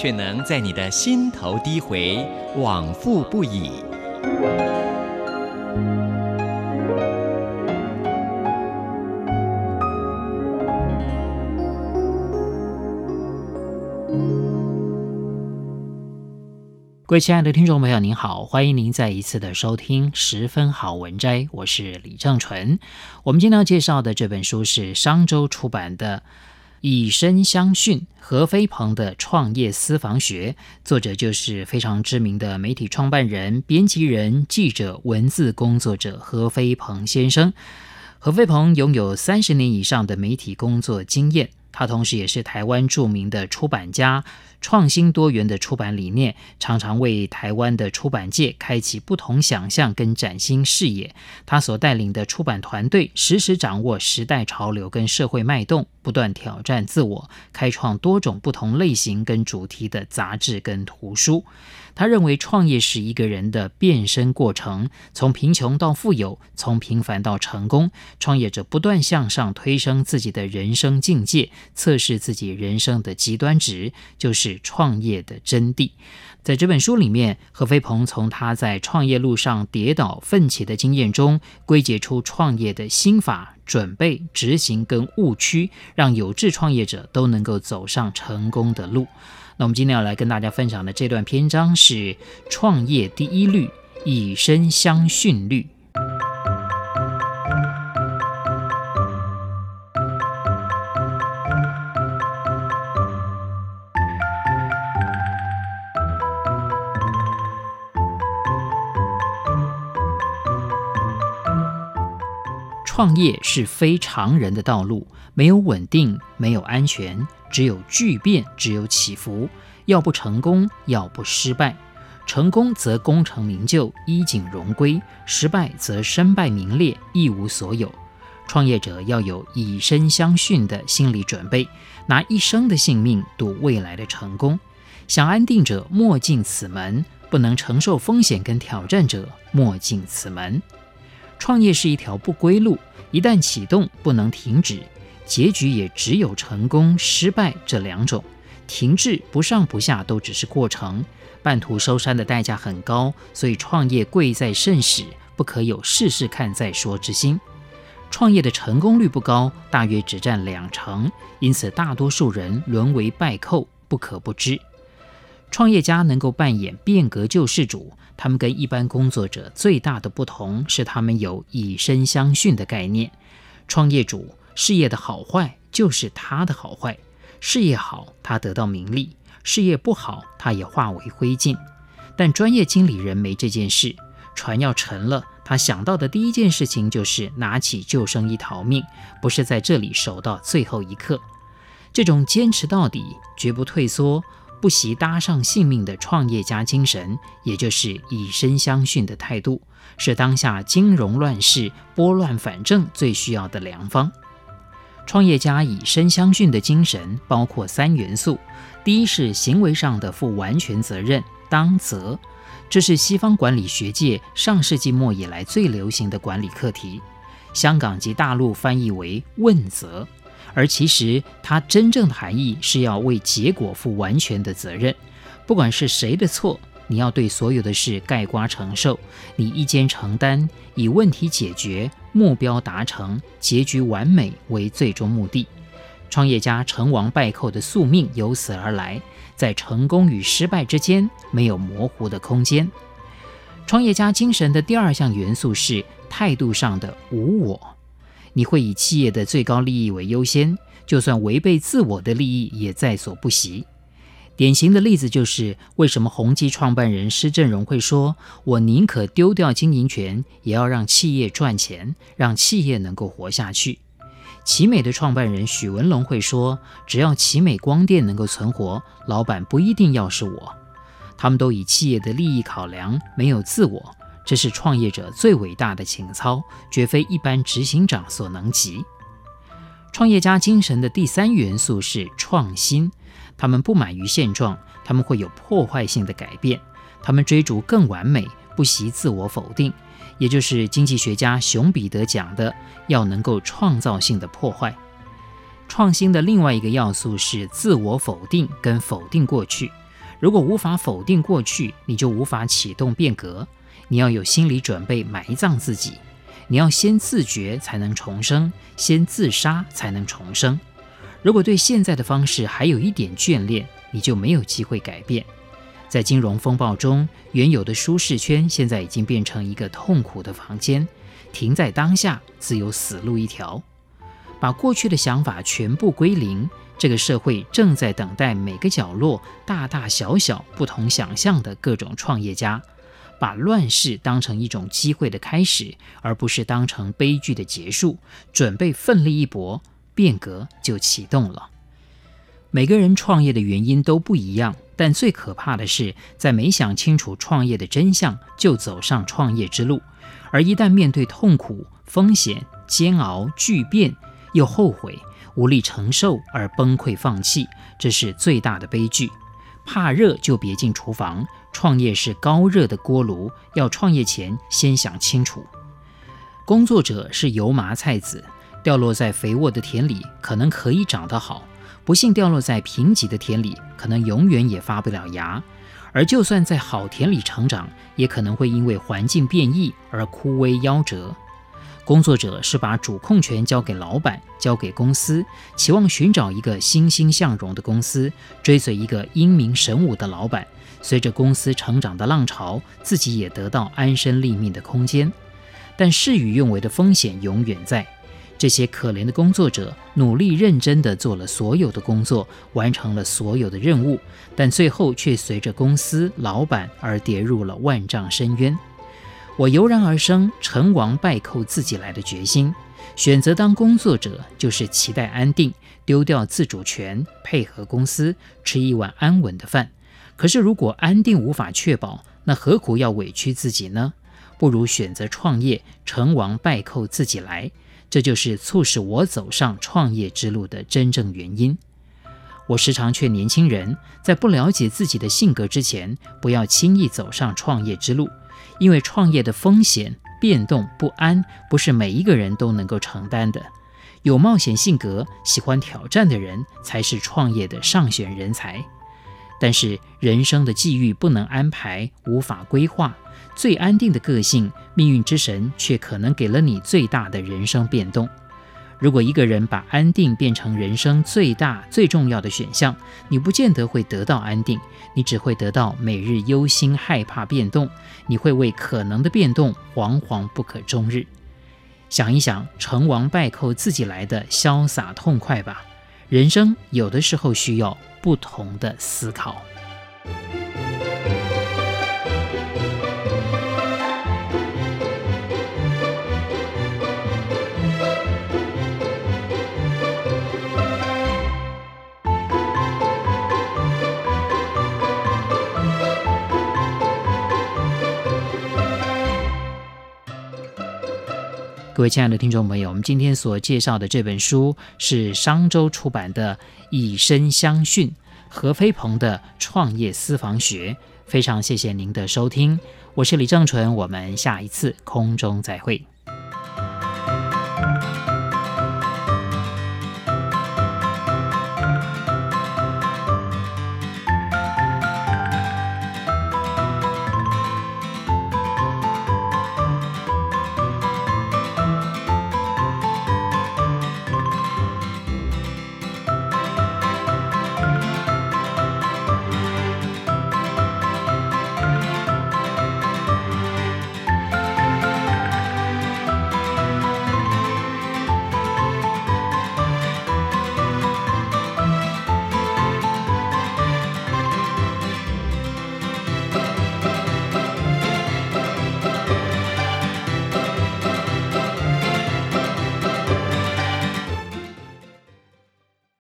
却能在你的心头低回，往复不已。各位亲爱的听众朋友，您好，欢迎您再一次的收听《十分好文摘》，我是李正纯。我们今天要介绍的这本书是商周出版的《以身相训：何飞鹏的创业私房学》，作者就是非常知名的媒体创办人、编辑人、记者、文字工作者何飞鹏先生。何飞鹏拥有三十年以上的媒体工作经验，他同时也是台湾著名的出版家。创新多元的出版理念，常常为台湾的出版界开启不同想象跟崭新视野。他所带领的出版团队，时时掌握时代潮流跟社会脉动，不断挑战自我，开创多种不同类型跟主题的杂志跟图书。他认为，创业是一个人的变身过程，从贫穷到富有，从平凡到成功。创业者不断向上推升自己的人生境界，测试自己人生的极端值，就是创业的真谛。在这本书里面，何飞鹏从他在创业路上跌倒奋起的经验中，归结出创业的心法、准备、执行跟误区，让有志创业者都能够走上成功的路。那我们今天要来跟大家分享的这段篇章是创业第一律：以身相训律。创业是非常人的道路，没有稳定，没有安全。只有巨变，只有起伏。要不成功，要不失败。成功则功成名就，衣锦荣归；失败则身败名裂，一无所有。创业者要有以身相殉的心理准备，拿一生的性命赌未来的成功。想安定者莫进此门，不能承受风险跟挑战者莫进此门。创业是一条不归路，一旦启动，不能停止。结局也只有成功、失败这两种，停滞不上不下都只是过程，半途收山的代价很高，所以创业贵在慎始，不可有试试看再说之心。创业的成功率不高，大约只占两成，因此大多数人沦为败寇，不可不知。创业家能够扮演变革救世主，他们跟一般工作者最大的不同是，他们有以身相训的概念。创业主。事业的好坏就是他的好坏，事业好，他得到名利；事业不好，他也化为灰烬。但专业经理人没这件事，船要沉了，他想到的第一件事情就是拿起救生衣逃命，不是在这里守到最后一刻。这种坚持到底、绝不退缩、不惜搭上性命的创业家精神，也就是以身相训的态度，是当下金融乱世拨乱反正最需要的良方。创业家以身相训的精神包括三元素：第一是行为上的负完全责任，当责，这是西方管理学界上世纪末以来最流行的管理课题。香港及大陆翻译为问责，而其实它真正的含义是要为结果负完全的责任，不管是谁的错。你要对所有的事盖瓜承受，你一肩承担，以问题解决、目标达成、结局完美为最终目的。创业家成王败寇的宿命由此而来，在成功与失败之间没有模糊的空间。创业家精神的第二项元素是态度上的无我，你会以企业的最高利益为优先，就算违背自我的利益也在所不惜。典型的例子就是，为什么宏基创办人施振荣会说：“我宁可丢掉经营权，也要让企业赚钱，让企业能够活下去。”奇美的创办人许文龙会说：“只要奇美光电能够存活，老板不一定要是我。”他们都以企业的利益考量，没有自我。这是创业者最伟大的情操，绝非一般执行长所能及。创业家精神的第三元素是创新，他们不满于现状，他们会有破坏性的改变，他们追逐更完美，不惜自我否定，也就是经济学家熊彼得讲的，要能够创造性的破坏。创新的另外一个要素是自我否定跟否定过去，如果无法否定过去，你就无法启动变革。你要有心理准备埋葬自己，你要先自觉才能重生，先自杀才能重生。如果对现在的方式还有一点眷恋，你就没有机会改变。在金融风暴中，原有的舒适圈现在已经变成一个痛苦的房间。停在当下，自有死路一条。把过去的想法全部归零，这个社会正在等待每个角落大大小小不同想象的各种创业家。把乱世当成一种机会的开始，而不是当成悲剧的结束，准备奋力一搏，变革就启动了。每个人创业的原因都不一样，但最可怕的是，在没想清楚创业的真相就走上创业之路，而一旦面对痛苦、风险、煎熬、巨变，又后悔、无力承受而崩溃放弃，这是最大的悲剧。怕热就别进厨房。创业是高热的锅炉，要创业前先想清楚。工作者是油麻菜籽，掉落在肥沃的田里，可能可以长得好；不幸掉落在贫瘠的田里，可能永远也发不了芽。而就算在好田里成长，也可能会因为环境变异而枯萎夭折。工作者是把主控权交给老板，交给公司，期望寻找一个欣欣向荣的公司，追随一个英明神武的老板。随着公司成长的浪潮，自己也得到安身立命的空间。但事与愿违的风险永远在。这些可怜的工作者努力认真地做了所有的工作，完成了所有的任务，但最后却随着公司老板而跌入了万丈深渊。我油然而生成王败寇自己来的决心，选择当工作者，就是期待安定，丢掉自主权，配合公司，吃一碗安稳的饭。可是，如果安定无法确保，那何苦要委屈自己呢？不如选择创业，成王败寇自己来。这就是促使我走上创业之路的真正原因。我时常劝年轻人，在不了解自己的性格之前，不要轻易走上创业之路，因为创业的风险、变动、不安，不是每一个人都能够承担的。有冒险性格、喜欢挑战的人，才是创业的上选人才。但是人生的际遇不能安排，无法规划。最安定的个性，命运之神却可能给了你最大的人生变动。如果一个人把安定变成人生最大最重要的选项，你不见得会得到安定，你只会得到每日忧心害怕变动。你会为可能的变动惶惶不可终日。想一想，成王败寇自己来的潇洒痛快吧。人生有的时候需要不同的思考。各位亲爱的听众朋友，我们今天所介绍的这本书是商周出版的《以身相训》，何飞鹏的创业私房学。非常谢谢您的收听，我是李正淳，我们下一次空中再会。